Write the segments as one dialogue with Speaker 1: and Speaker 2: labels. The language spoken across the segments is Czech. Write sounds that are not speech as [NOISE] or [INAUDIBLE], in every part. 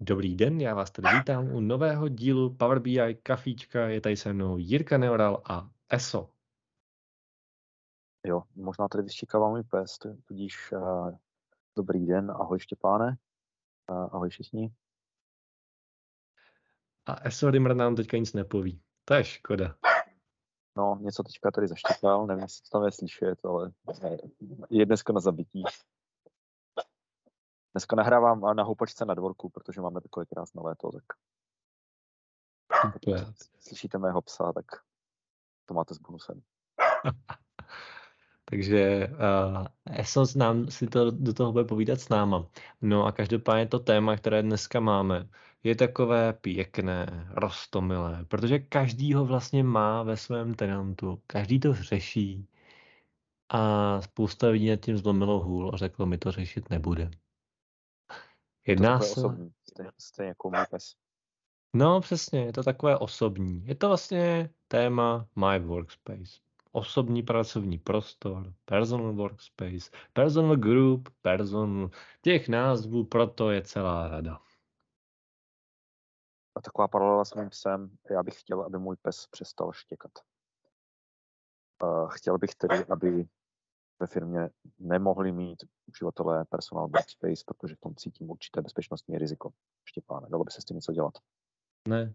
Speaker 1: Dobrý den, já vás tady vítám u nového dílu Power BI Kafíčka. Je tady se mnou Jirka Neoral a ESO.
Speaker 2: Jo, možná tady vyštěkává můj pes, tudíž uh, dobrý den, ahoj Štěpáne, uh, ahoj všichni.
Speaker 1: A ESO Rimmer nám teďka nic nepoví, to je škoda.
Speaker 2: No, něco teďka tady zaštěkal, nevím, jestli to tam je slyšet, ale je dneska na zabití. Dneska nahrávám na houpačce na dvorku, protože máme takové krásné léto, tak Super. slyšíte mého psa, tak to máte s bonusem. [LAUGHS]
Speaker 1: Takže uh, Esos nám si to do toho bude povídat s náma. No a každopádně to téma, které dneska máme, je takové pěkné, rostomilé, protože každý ho vlastně má ve svém tenantu, každý to řeší a spousta lidí nad tím zlomilo hůl a řeklo, my to řešit nebude.
Speaker 2: Jedná to se... Osobní, stejně, stejně jako můj pes.
Speaker 1: No přesně, je to takové osobní. Je to vlastně téma My Workspace. Osobní pracovní prostor, personal workspace, personal group, personal, těch názvů proto je celá rada.
Speaker 2: A taková paralela s mým psem, já bych chtěl, aby můj pes přestal štěkat. Uh, chtěl bych tedy, aby ve firmě nemohli mít uživatelé personal workspace, protože v tom cítím určité bezpečnostní riziko. Štěpáne, dalo by se s tím něco dělat?
Speaker 1: Ne.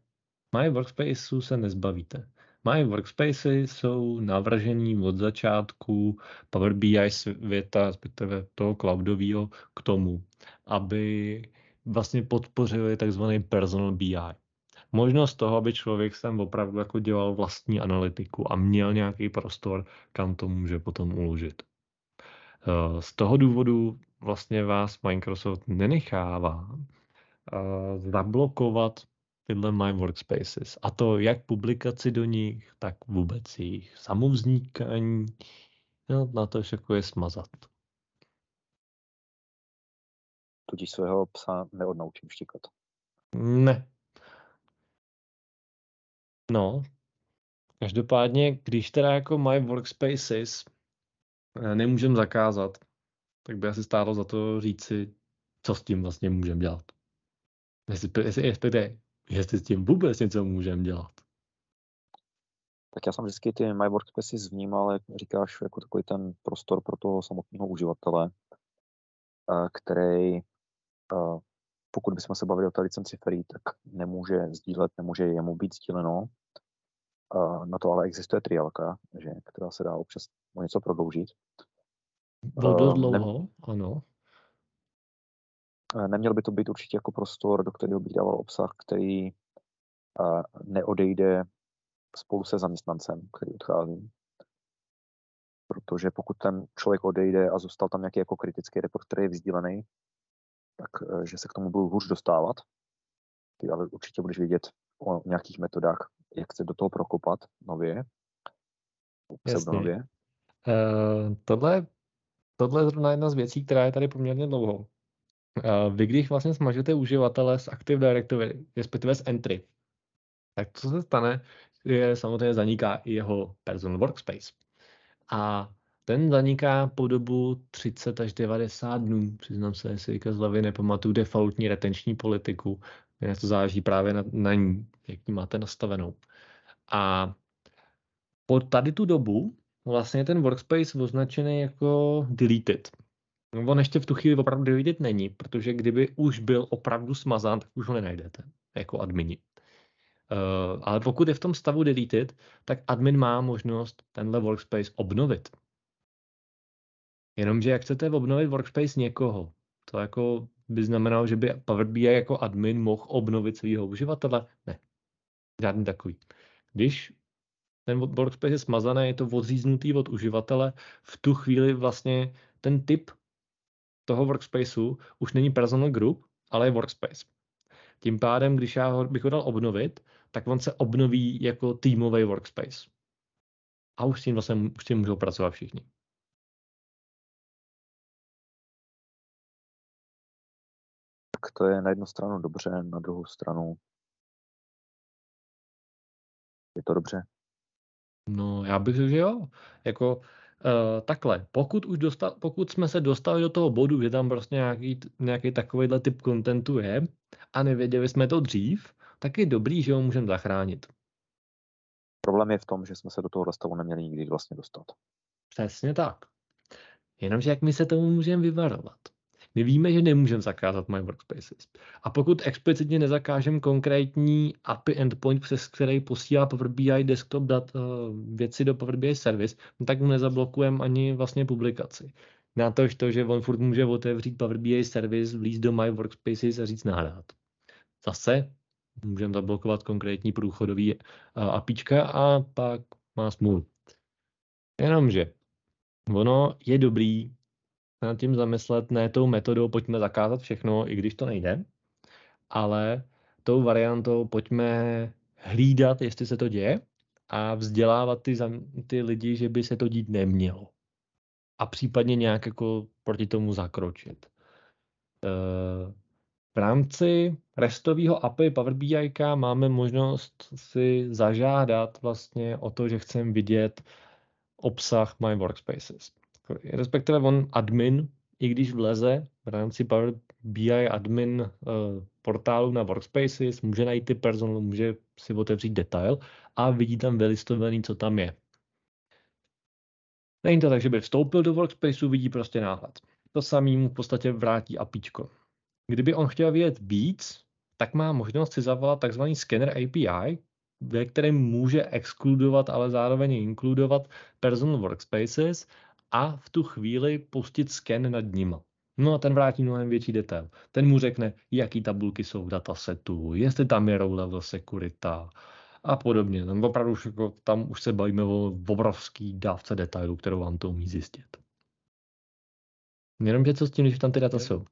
Speaker 1: My workspaceu se nezbavíte. My workspace jsou navržený od začátku Power BI světa, respektive toho cloudového, k tomu, aby vlastně podpořili takzvaný personal BI. Možnost toho, aby člověk sem opravdu jako dělal vlastní analytiku a měl nějaký prostor, kam to může potom uložit. Eh, z toho důvodu vlastně vás Microsoft nenechává eh, zablokovat tyhle My Workspaces. A to jak publikaci do nich, tak vůbec jejich samovznikání. No, na to všechno je smazat.
Speaker 2: Tudíž svého psa neodnaučím štíkat.
Speaker 1: Ne. No, každopádně, když teda jako My Workspaces nemůžeme zakázat, tak by asi stálo za to říci, co s tím vlastně můžeme dělat. Jestli, jestli, jestli, jestli s tím vůbec něco můžeme dělat.
Speaker 2: Tak já jsem vždycky ty My Workspaces vnímal, jak říkáš, jako takový ten prostor pro toho samotného uživatele, eh, který, eh, pokud bychom se bavili o té licenci free, tak nemůže sdílet, nemůže jemu být sdíleno. Na to ale existuje triálka, že, která se dá občas o něco prodloužit.
Speaker 1: Bylo dost dlouho, Nem, ano.
Speaker 2: Neměl by to být určitě jako prostor, do kterého bych dával obsah, který neodejde spolu se zaměstnancem, který odchází. Protože pokud ten člověk odejde a zůstal tam nějaký jako kritický report, který je vzdílený, tak e, že se k tomu budu hůř dostávat. Ty ale určitě budeš vědět o nějakých metodách, jak se do toho prokopat nově,
Speaker 1: pseudonově. Uh, tohle, tohle je zrovna jedna z věcí, která je tady poměrně dlouho. Uh, vy když vlastně smažete uživatele z Active Directory, respektive z Entry, tak co se stane, je samozřejmě zaniká i jeho personal workspace. A ten zaniká po dobu 30 až 90 dnů. Přiznám se, jestli z hlavy nepamatuju defaultní retenční politiku. To záleží právě na, na ní, jak ji máte nastavenou. A po tady tu dobu vlastně ten workspace označený jako deleted. No, on ještě v tu chvíli opravdu deleted není, protože kdyby už byl opravdu smazán, tak už ho nenajdete jako admini. Uh, ale pokud je v tom stavu deleted, tak admin má možnost tenhle workspace obnovit. Jenomže jak chcete obnovit workspace někoho, to jako by znamenalo, že by Power BI jako admin mohl obnovit svého uživatele? Ne. Žádný takový. Když ten workspace je smazaný, je to odříznutý od uživatele, v tu chvíli vlastně ten typ toho workspaceu už není personal group, ale je workspace. Tím pádem, když já ho, bych ho dal obnovit, tak on se obnoví jako týmový workspace. A už s tím vlastně už s tím můžou pracovat všichni.
Speaker 2: To je na jednu stranu dobře, na druhou stranu je to dobře.
Speaker 1: No, já bych řekl, že jo. Jako, Uh, takhle, pokud, už dostal, pokud jsme se dostali do toho bodu, že tam prostě nějaký, nějaký takovýhle typ kontentu je a nevěděli jsme to dřív, tak je dobrý, že ho můžeme zachránit.
Speaker 2: Problém je v tom, že jsme se do toho stavu neměli nikdy vlastně dostat.
Speaker 1: Přesně tak. Jenomže jak my se tomu můžeme vyvarovat? My víme, že nemůžeme zakázat My Workspaces. A pokud explicitně nezakážeme konkrétní API endpoint, přes který posílá Power BI desktop dat uh, věci do Power BI service, no tak mu nezablokujeme ani vlastně publikaci. Na to, to, že on furt může otevřít Power BI service, vlíz do My Workspaces a říct nahrát. Zase můžeme zablokovat konkrétní průchodový uh, APIčka a pak má smůlu. Jenomže ono je dobrý nad tím zamyslet, ne tou metodou pojďme zakázat všechno, i když to nejde, ale tou variantou pojďme hlídat, jestli se to děje a vzdělávat ty, ty lidi, že by se to dít nemělo. A případně nějak jako proti tomu zakročit. Eh, v rámci restového API Power BI máme možnost si zažádat vlastně o to, že chceme vidět obsah My Workspaces respektive on admin, i když vleze v rámci Power BI admin uh, portálu na Workspaces, může najít ty personal, může si otevřít detail a vidí tam vylistovaný, co tam je. Není to tak, že by vstoupil do Workspaceu, vidí prostě náhled. To samý mu v podstatě vrátí APIčko. Kdyby on chtěl vědět víc, tak má možnost si zavolat takzvaný scanner API, ve kterém může exkludovat, ale zároveň inkludovat personal workspaces a v tu chvíli pustit sken nad nima. No a ten vrátí mnohem větší detail. Ten mu řekne, jaký tabulky jsou v datasetu, jestli tam je row level security a podobně. Tam opravdu už, jako, tam už se bavíme o obrovský dávce detailů, kterou vám to umí zjistit. Jenomže co s tím, když tam ty data jsou?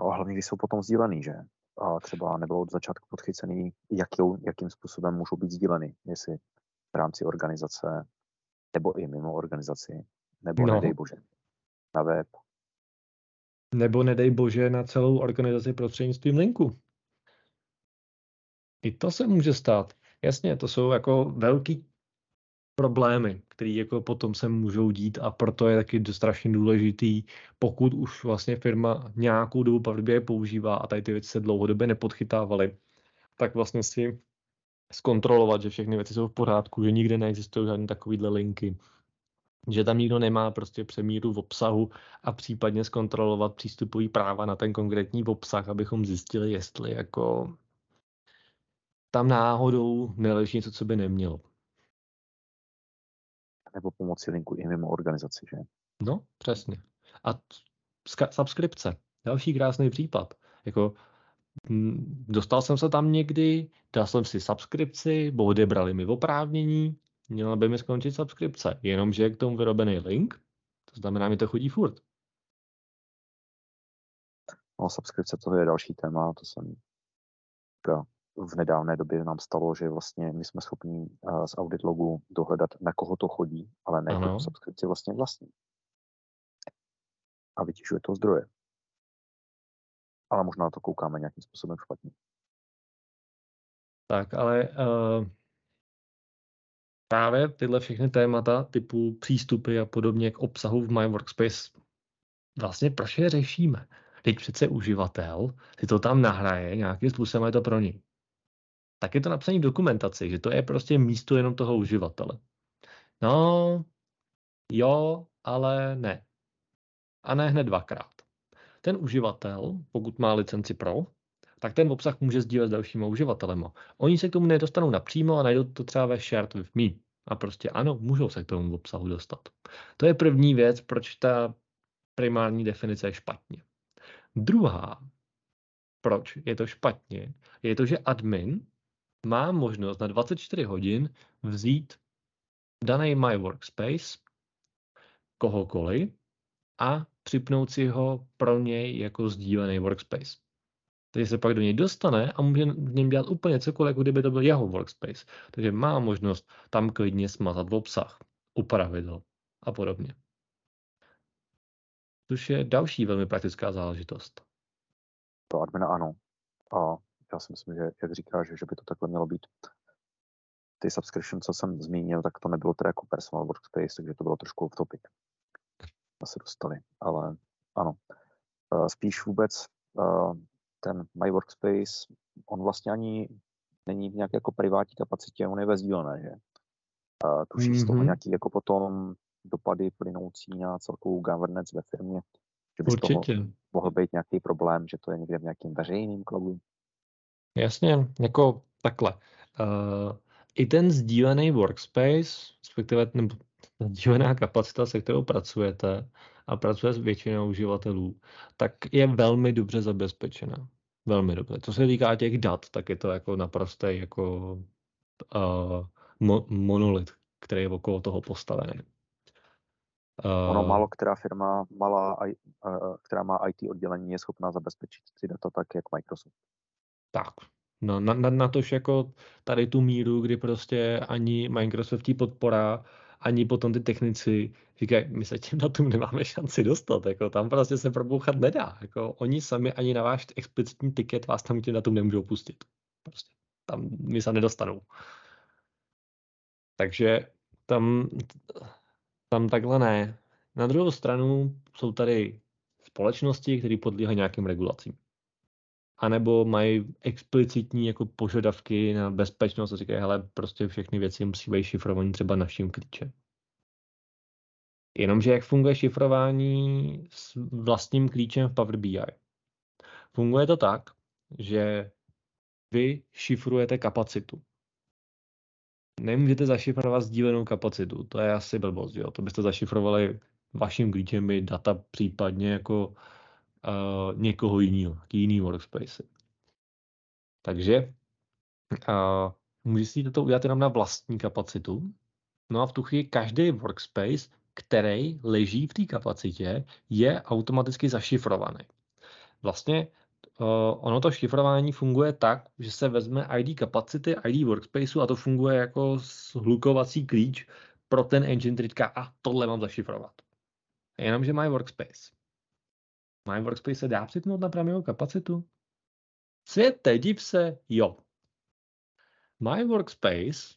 Speaker 2: No, hlavně, když jsou potom sdílený, že? A třeba nebylo od začátku podchycený, jaký, jakým způsobem můžou být sdíleny, jestli v rámci organizace, nebo i mimo organizaci, nebo no. nedej bože na web.
Speaker 1: Nebo nedej bože na celou organizaci prostřednictvím linku. I to se může stát. Jasně, to jsou jako velký problémy, které jako potom se můžou dít a proto je taky strašně důležitý, pokud už vlastně firma nějakou dobu BI používá a tady ty věci se dlouhodobě nepodchytávaly, tak vlastně si zkontrolovat, že všechny věci jsou v pořádku, že nikde neexistují žádné takovéhle linky, že tam nikdo nemá prostě přemíru v obsahu a případně zkontrolovat přístupový práva na ten konkrétní obsah, abychom zjistili, jestli jako tam náhodou neleží něco, co by nemělo.
Speaker 2: Nebo pomocí linku i mimo organizaci, že?
Speaker 1: No, přesně. A subskripce. Další krásný případ. Jako dostal jsem se tam někdy, dal jsem si subskripci, bo odebrali mi oprávnění, měla by mi skončit subskripce, jenomže je k tomu vyrobený link, to znamená, mi to chodí furt.
Speaker 2: No, subskripce to je další téma, to jsem v nedávné době nám stalo, že vlastně my jsme schopni eh, z audit logu dohledat, na koho to chodí, ale ne kdo subskripci vlastně vlastní. A vytěžuje to zdroje ale možná na to koukáme nějakým způsobem špatně.
Speaker 1: Tak, ale uh, právě tyhle všechny témata typu přístupy a podobně k obsahu v My Workspace vlastně proč je řešíme? Teď přece uživatel si to tam nahraje, nějakým způsobem je to pro něj. Tak je to napsané v dokumentaci, že to je prostě místo jenom toho uživatele. No, jo, ale ne. A ne hned dvakrát ten uživatel, pokud má licenci Pro, tak ten obsah může sdílet s dalšíma uživatelema. Oni se k tomu nedostanou napřímo a najdou to třeba ve Shared with Me. A prostě ano, můžou se k tomu obsahu dostat. To je první věc, proč ta primární definice je špatně. Druhá, proč je to špatně, je to, že admin má možnost na 24 hodin vzít daný My Workspace kohokoliv a připnout si ho pro něj jako sdílený workspace. Takže se pak do něj dostane a může v něm dělat úplně cokoliv, jako kdyby to byl jeho workspace. Takže má možnost tam klidně smazat v obsah, upravit ho a podobně. Což je další velmi praktická záležitost.
Speaker 2: Pro admina ano. A já si myslím, že jak říkáš, že by to takhle mělo být. ty subscription, co jsem zmínil, tak to nebylo teda jako personal workspace, takže to bylo trošku off topic. Se dostali, ale ano. Uh, spíš vůbec uh, ten My Workspace, on vlastně ani není v nějaké jako privátní kapacitě, on je ve sdílené, že? Uh, tuší mm-hmm. z toho mhm. nějaký jako potom dopady plynoucí na celkovou governance ve firmě, že by Určitě. z toho mohl být nějaký problém, že to je někde v nějakým veřejným cloudu.
Speaker 1: Jasně, jako takhle. Uh, I ten sdílený workspace, respektive nebo sdílená kapacita, se kterou pracujete a pracuje s většinou uživatelů, tak je velmi dobře zabezpečena. Velmi dobře. Co se týká těch dat, tak je to jako naprostý jako uh, mo- monolit, který je okolo toho postavený.
Speaker 2: Uh, ono málo která firma, malá, uh, která má IT oddělení, je schopná zabezpečit ty data tak, jak Microsoft.
Speaker 1: Tak, no, na, na, na tož jako tady tu míru, kdy prostě ani Microsoftí podpora, ani potom ty technici říkají, my se tím datům nemáme šanci dostat, jako tam prostě se probouchat nedá, jako oni sami ani na váš explicitní tiket vás tam tím datům nemůžou pustit. Prostě tam mi se nedostanou. Takže tam tam takhle ne. Na druhou stranu jsou tady společnosti, které podlíhají nějakým regulacím. A nebo mají explicitní jako požadavky na bezpečnost a říkají, hele, prostě všechny věci musí být šifrované třeba naším klíčem. Jenomže jak funguje šifrování s vlastním klíčem v Power BI? Funguje to tak, že vy šifrujete kapacitu nemůžete zašifrovat sdílenou kapacitu. To je asi blbost, jo. To byste zašifrovali vaším klíčem data případně jako uh, někoho jiného, jiný workspace. Takže uh, můžete to udělat jenom na vlastní kapacitu. No a v tu chvíli každý workspace, který leží v té kapacitě, je automaticky zašifrovaný. Vlastně Uh, ono to šifrování funguje tak, že se vezme ID kapacity, ID workspaceu a to funguje jako hlukovací klíč pro ten engine, který říká, a tohle mám zašifrovat. Jenomže My Workspace. My Workspace se dá připnout na pravou kapacitu? Světe, div se, jo. My Workspace,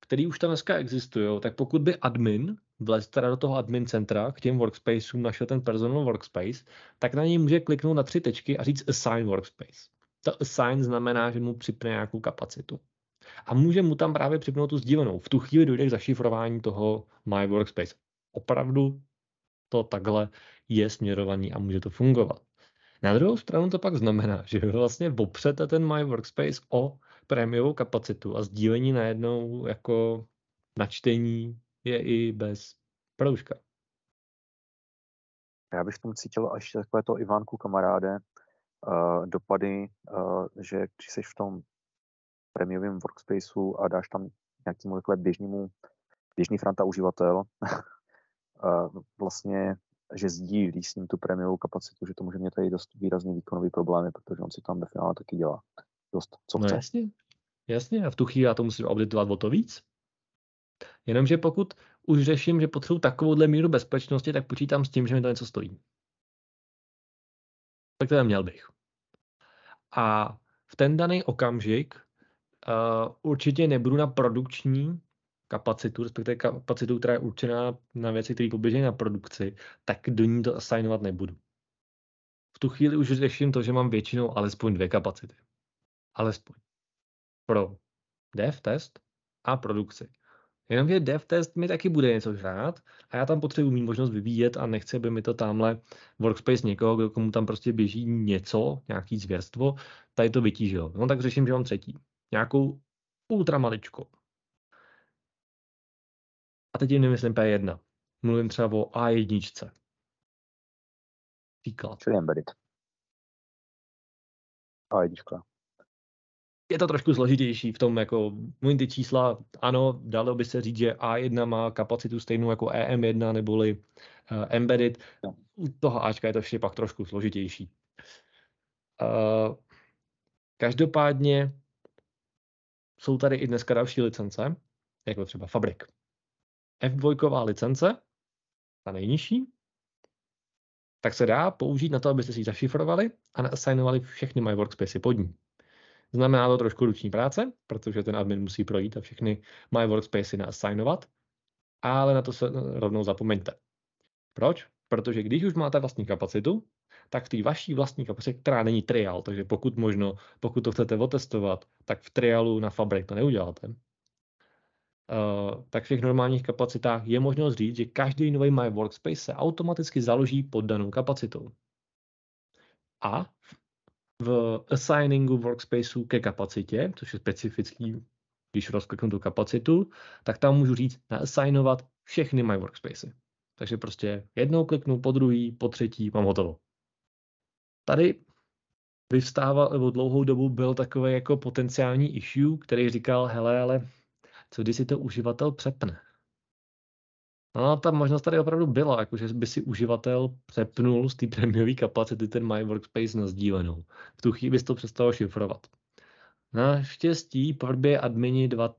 Speaker 1: který už tam dneska existují, tak pokud by admin vlez teda do toho admin centra k těm workspaceům, našel ten personal workspace, tak na něj může kliknout na tři tečky a říct assign workspace. To assign znamená, že mu připne nějakou kapacitu. A může mu tam právě připnout tu sdílenou. V tu chvíli dojde k zašifrování toho My Workspace. Opravdu to takhle je směrovaný a může to fungovat. Na druhou stranu to pak znamená, že vy vlastně opřete ten My Workspace o prémiovou kapacitu a sdílení najednou jako načtení je i bez proužka.
Speaker 2: Já bych tam cítil ještě takové to Ivánku kamaráde, uh, dopady, uh, že když jsi v tom prémiovém workspaceu a dáš tam nějakému takhle běžnému, běžný franta uživatel, uh, [LAUGHS] vlastně, že sdílí s ním tu prémiovou kapacitu, že to může mít tady dost výrazný výkonový problémy, protože on si tam ve finále taky dělá dost, co no chce.
Speaker 1: jasně, jasně, a v tu chvíli já to musím auditovat o to víc. Jenomže pokud už řeším, že potřebuji takovouhle míru bezpečnosti, tak počítám s tím, že mi to něco stojí. Tak to měl bych. A v ten daný okamžik uh, určitě nebudu na produkční kapacitu, respektive kapacitu, která je určená na věci, které poběží na produkci, tak do ní to assignovat nebudu. V tu chvíli už řeším to, že mám většinou alespoň dvě kapacity. Alespoň. Pro dev test a produkci. Jenomže dev test mi taky bude něco žrát a já tam potřebuji mít možnost vyvíjet a nechci, aby mi to tamhle workspace někoho, kdo komu tam prostě běží něco, nějaký zvěrstvo, tady to vytížil. No tak řeším, že mám třetí. Nějakou ultramaličkou. A teď jim nemyslím P1. Mluvím třeba o A1. Příklad.
Speaker 2: Čili embedded. A1
Speaker 1: je to trošku složitější v tom, jako mluvím ty čísla, ano, dalo by se říct, že A1 má kapacitu stejnou jako EM1 neboli uh, embedded. No. U toho Ačka je to ještě pak trošku složitější. Uh, každopádně jsou tady i dneska další licence, jako třeba Fabrik. F2 licence, ta nejnižší, tak se dá použít na to, abyste si ji zašifrovali a nasignovali všechny My Workspace pod ní. Znamená to trošku ruční práce, protože ten admin musí projít a všechny My Workspace naassignovat, ale na to se rovnou zapomeňte. Proč? Protože když už máte vlastní kapacitu, tak v té vaší vlastní kapacitě, která není trial, takže pokud možno, pokud to chcete otestovat, tak v trialu na Fabrik to neuděláte. Uh, tak v těch normálních kapacitách je možnost říct, že každý nový My Workspace se automaticky založí pod danou kapacitou. A v assigningu workspaceu ke kapacitě, což je specifický, když rozkliknu tu kapacitu, tak tam můžu říct naassignovat všechny My Workspacey. Takže prostě jednou kliknu, po druhý, po třetí, mám hotovo. Tady vyvstával, nebo dlouhou dobu byl takový jako potenciální issue, který říkal, hele, ale co když si to uživatel přepne? No, ta možnost tady opravdu byla, jakože by si uživatel přepnul z té prémiové kapacity ten My Workspace na sdílenou. V tu chvíli bys to přestalo šifrovat. Naštěstí po době admini dva,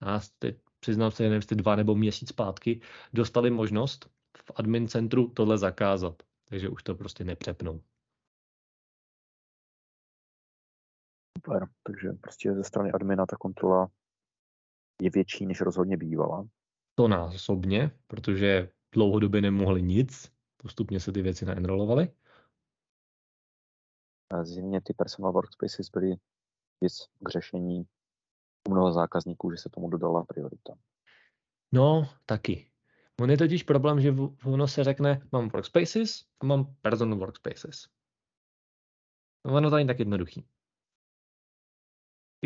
Speaker 1: a teď přiznám se, nevím, dva nebo měsíc zpátky, dostali možnost v admin centru tohle zakázat. Takže už to prostě nepřepnou.
Speaker 2: Super, takže prostě ze strany admina ta kontrola je větší, než rozhodně bývala.
Speaker 1: To násobně, protože dlouhodobě nemohli nic, postupně se ty věci naenrolovaly.
Speaker 2: Zjevně ty personal workspaces byly věc k řešení u mnoha zákazníků, že se tomu dodala priorita.
Speaker 1: No, taky. On je totiž problém, že ono se řekne, mám workspaces a mám personal workspaces. Ono to není tak jednoduchý.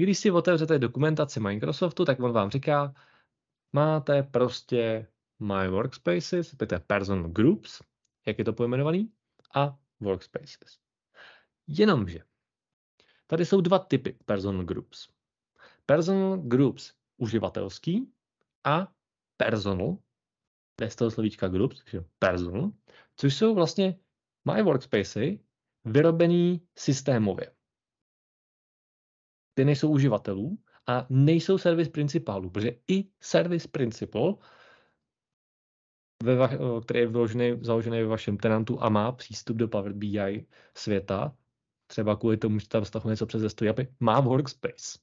Speaker 1: Když si otevřete dokumentaci Microsoftu, tak on vám říká, máte prostě My Workspaces, to Personal Groups, jak je to pojmenovaný, a Workspaces. Jenomže tady jsou dva typy Personal Groups. Personal Groups uživatelský a Personal, bez toho slovíčka Groups, Personal, což jsou vlastně My Workspacey vyrobený systémově ty nejsou uživatelů a nejsou servis principálů, protože i servis principal, který je vložený, založený ve vašem tenantu a má přístup do Power BI světa, třeba kvůli tomu, že tam stahuje něco přes S3 API, má workspace.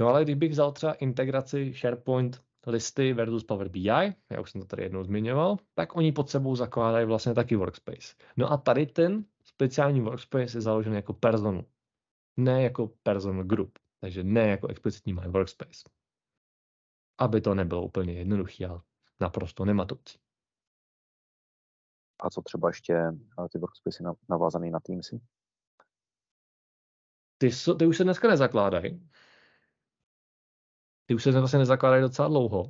Speaker 1: No ale kdybych vzal třeba integraci SharePoint listy versus Power BI, já už jsem to tady jednou zmiňoval, tak oni pod sebou zakládají vlastně taky workspace. No a tady ten speciální workspace je založený jako personu ne jako personal group, takže ne jako explicitní my workspace. Aby to nebylo úplně jednoduché, ale naprosto nematoucí.
Speaker 2: A co třeba ještě eh, ty workspace navázané na Teamsy?
Speaker 1: Ty, ty už se dneska nezakládají. Ty už se vlastně nezakládají docela dlouho.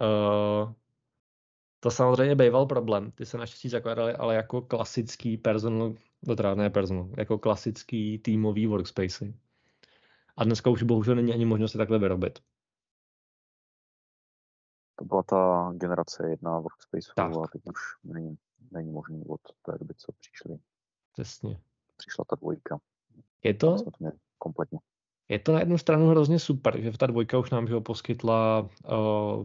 Speaker 1: Uh, to samozřejmě býval problém. Ty se naštěstí zakládaly, ale jako klasický personal to teda ne personal, jako klasický týmový workspacey. A dneska už bohužel není ani možnost se takhle vyrobit.
Speaker 2: To byla ta generace jedna workspace tak. a teď už není, není možný od té doby, co přišli.
Speaker 1: Přesně.
Speaker 2: Přišla ta dvojka.
Speaker 1: Je to?
Speaker 2: Kompletně.
Speaker 1: Je to na jednu stranu hrozně super, že ta dvojka už nám že ho poskytla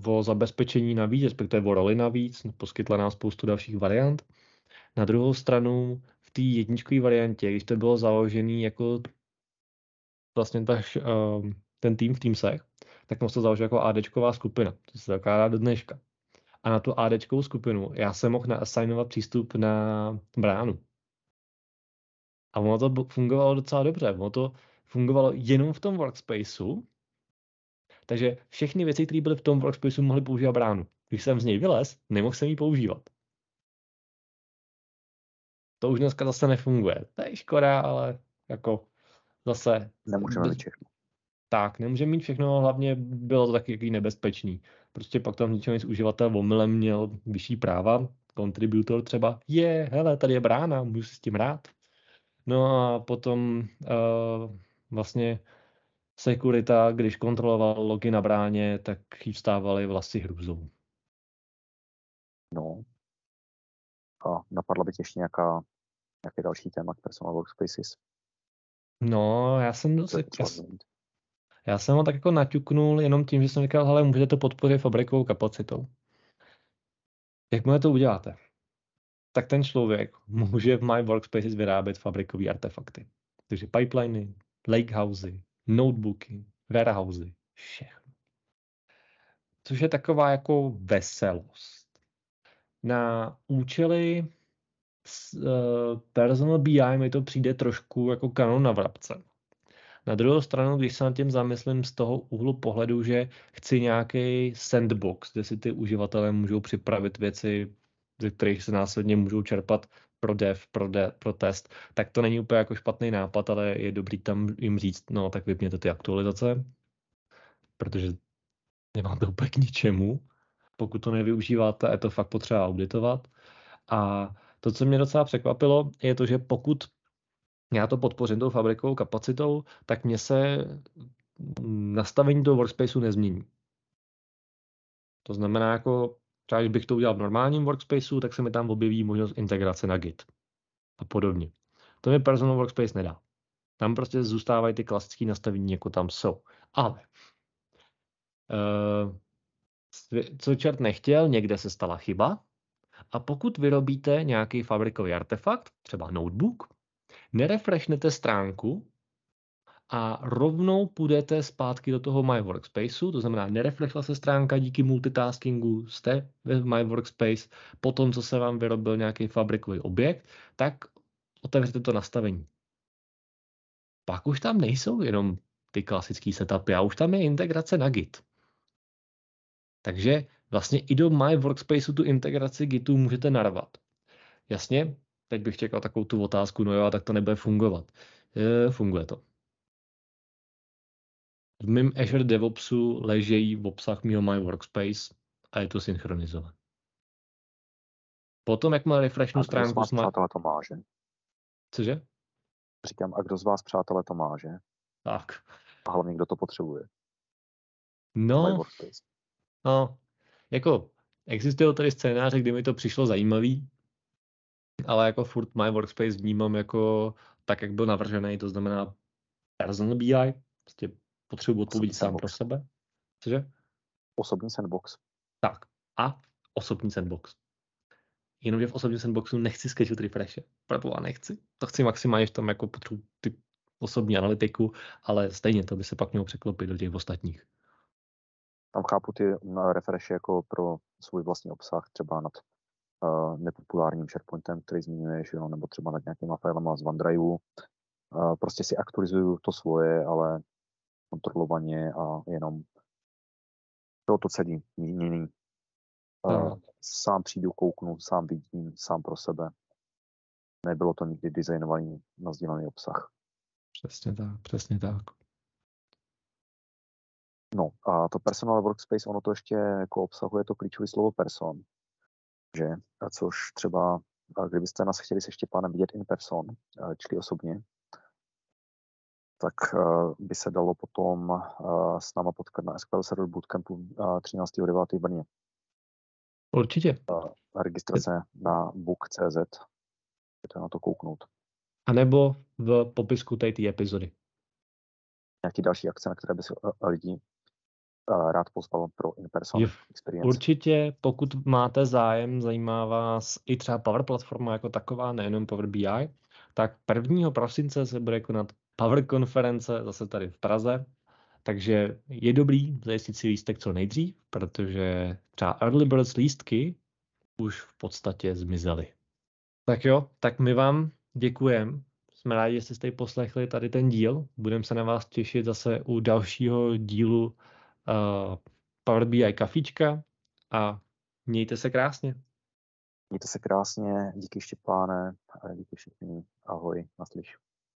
Speaker 1: uh, o zabezpečení navíc, respektive o roli navíc, poskytla nám spoustu dalších variant. Na druhou stranu té jedničkové variantě, když to bylo založený jako vlastně ta, uh, ten tým v Teamsech, tak mohl to založit jako ADčková skupina, to se zakládá do dneška. A na tu ADčkovou skupinu já jsem mohl naassignovat přístup na bránu. A ono to fungovalo docela dobře. Ono to fungovalo jenom v tom workspaceu, takže všechny věci, které byly v tom workspaceu, mohly používat bránu. Když jsem z něj vylez, nemohl jsem ji používat. To už dneska zase nefunguje. To je škoda, ale jako zase...
Speaker 2: Nemůžeme mít všechno.
Speaker 1: Tak, nemůžeme mít všechno, hlavně bylo to taky nebezpečný. Prostě pak tam ničeho nic uživatel omylem měl vyšší práva, kontributor třeba, je, hele, tady je brána, můžu si s tím rád. No a potom uh, vlastně sekurita, když kontroloval logy na bráně, tak jí vstávaly vlasy hrůzou.
Speaker 2: No. A napadla by tě ještě nějaká nějaké další téma k personal workspaces?
Speaker 1: No, já jsem se, já, já jsem ho tak jako naťuknul jenom tím, že jsem říkal, hele, můžete to podpořit fabrikovou kapacitou. Jakmile to uděláte, tak ten člověk může v My Workspaces vyrábět fabrikové artefakty. Takže pipeliny, lakehousey, notebooky, warehousey, všechno. Což je taková jako veselost. Na účely personal BI mi to přijde trošku jako kanon na vrabce. Na druhou stranu, když se nad tím zamyslím z toho úhlu pohledu, že chci nějaký sandbox, kde si ty uživatelé můžou připravit věci, ze kterých se následně můžou čerpat pro dev, pro, de, pro test, tak to není úplně jako špatný nápad, ale je dobrý tam jim říct, no tak vypněte ty aktualizace, protože nemám to úplně k ničemu. Pokud to nevyužíváte, je to fakt potřeba auditovat. A to, co mě docela překvapilo, je to, že pokud já to podpořím tou fabrikovou kapacitou, tak mě se nastavení toho workspaceu nezmění. To znamená, jako třeba když bych to udělal v normálním workspaceu, tak se mi tam objeví možnost integrace na Git a podobně. To mi personal workspace nedá. Tam prostě zůstávají ty klasické nastavení, jako tam jsou. Ale uh, co čert nechtěl, někde se stala chyba. A pokud vyrobíte nějaký fabrikový artefakt, třeba notebook, nerefreshnete stránku a rovnou půjdete zpátky do toho My Workspaceu, to znamená, nerefreshla se stránka díky multitaskingu, jste ve My Workspace, po tom, co se vám vyrobil nějaký fabrikový objekt, tak otevřete to nastavení. Pak už tam nejsou jenom ty klasické setupy, a už tam je integrace na Git. Takže vlastně i do My Workspaceu tu integraci Gitu můžete narvat. Jasně, teď bych čekal takovou tu otázku, no jo, tak to nebude fungovat. E, funguje to. V mém Azure DevOpsu ležejí v obsah mého My Workspace a je to synchronizované. Potom, jak má refreshnu stránku...
Speaker 2: A kdo z vás, přátelé, to má, že?
Speaker 1: Cože?
Speaker 2: Říkám, a kdo z vás, přátelé, to má, že?
Speaker 1: Tak.
Speaker 2: A hlavně, kdo to potřebuje?
Speaker 1: No, no, jako existují tady scénáře, kdy mi to přišlo zajímavý, ale jako furt My Workspace vnímám jako tak, jak byl navržený, to znamená personal BI, prostě potřebuji odpovědět sám pro sebe. Cože?
Speaker 2: Osobní sandbox.
Speaker 1: Tak. A osobní sandbox. Jenomže v osobním sandboxu nechci schedule refreshe. Proboha nechci. To chci maximálně v tom jako potřebuji ty osobní analytiku, ale stejně to by se pak mělo překlopit do těch ostatních.
Speaker 2: Tam chápu ty refreshy jako pro svůj vlastní obsah, třeba nad uh, nepopulárním SharePointem, který zmiňuješ, jo, nebo třeba nad nějakýma filema z OneDrive. Uh, prostě si aktualizuju to svoje, ale kontrolovaně a jenom to, to celý jiný. Uh, sám přijdu, kouknu, sám vidím, sám pro sebe. Nebylo to nikdy designovaný na sdílený obsah.
Speaker 1: Přesně tak, přesně tak.
Speaker 2: No a to personal workspace, ono to ještě jako obsahuje to klíčové slovo person, že, a což třeba, kdybyste nás chtěli se Štěpánem vidět in person, čili osobně, tak uh, by se dalo potom uh, s náma potkat na SQL Server Bootcampu uh, 13.9. v Brně.
Speaker 1: Určitě.
Speaker 2: Registrace na book.cz, můžete na to kouknout.
Speaker 1: A nebo v popisku té epizody.
Speaker 2: Nějaký další akce, na které by se lidi rád pozval pro in-person experience.
Speaker 1: Určitě, pokud máte zájem, zajímá vás i třeba Power Platforma jako taková, nejenom Power BI, tak 1. prosince se bude konat Power konference zase tady v Praze, takže je dobrý zajistit si lístek co nejdřív, protože třeba Early Birds lístky už v podstatě zmizely. Tak jo, tak my vám děkujeme. Jsme rádi, že jste poslechli tady ten díl. Budeme se na vás těšit zase u dalšího dílu uh, Power BI kafička a mějte se krásně.
Speaker 2: Mějte se krásně, díky Štěpáne, a díky všichni, ahoj, naslyš.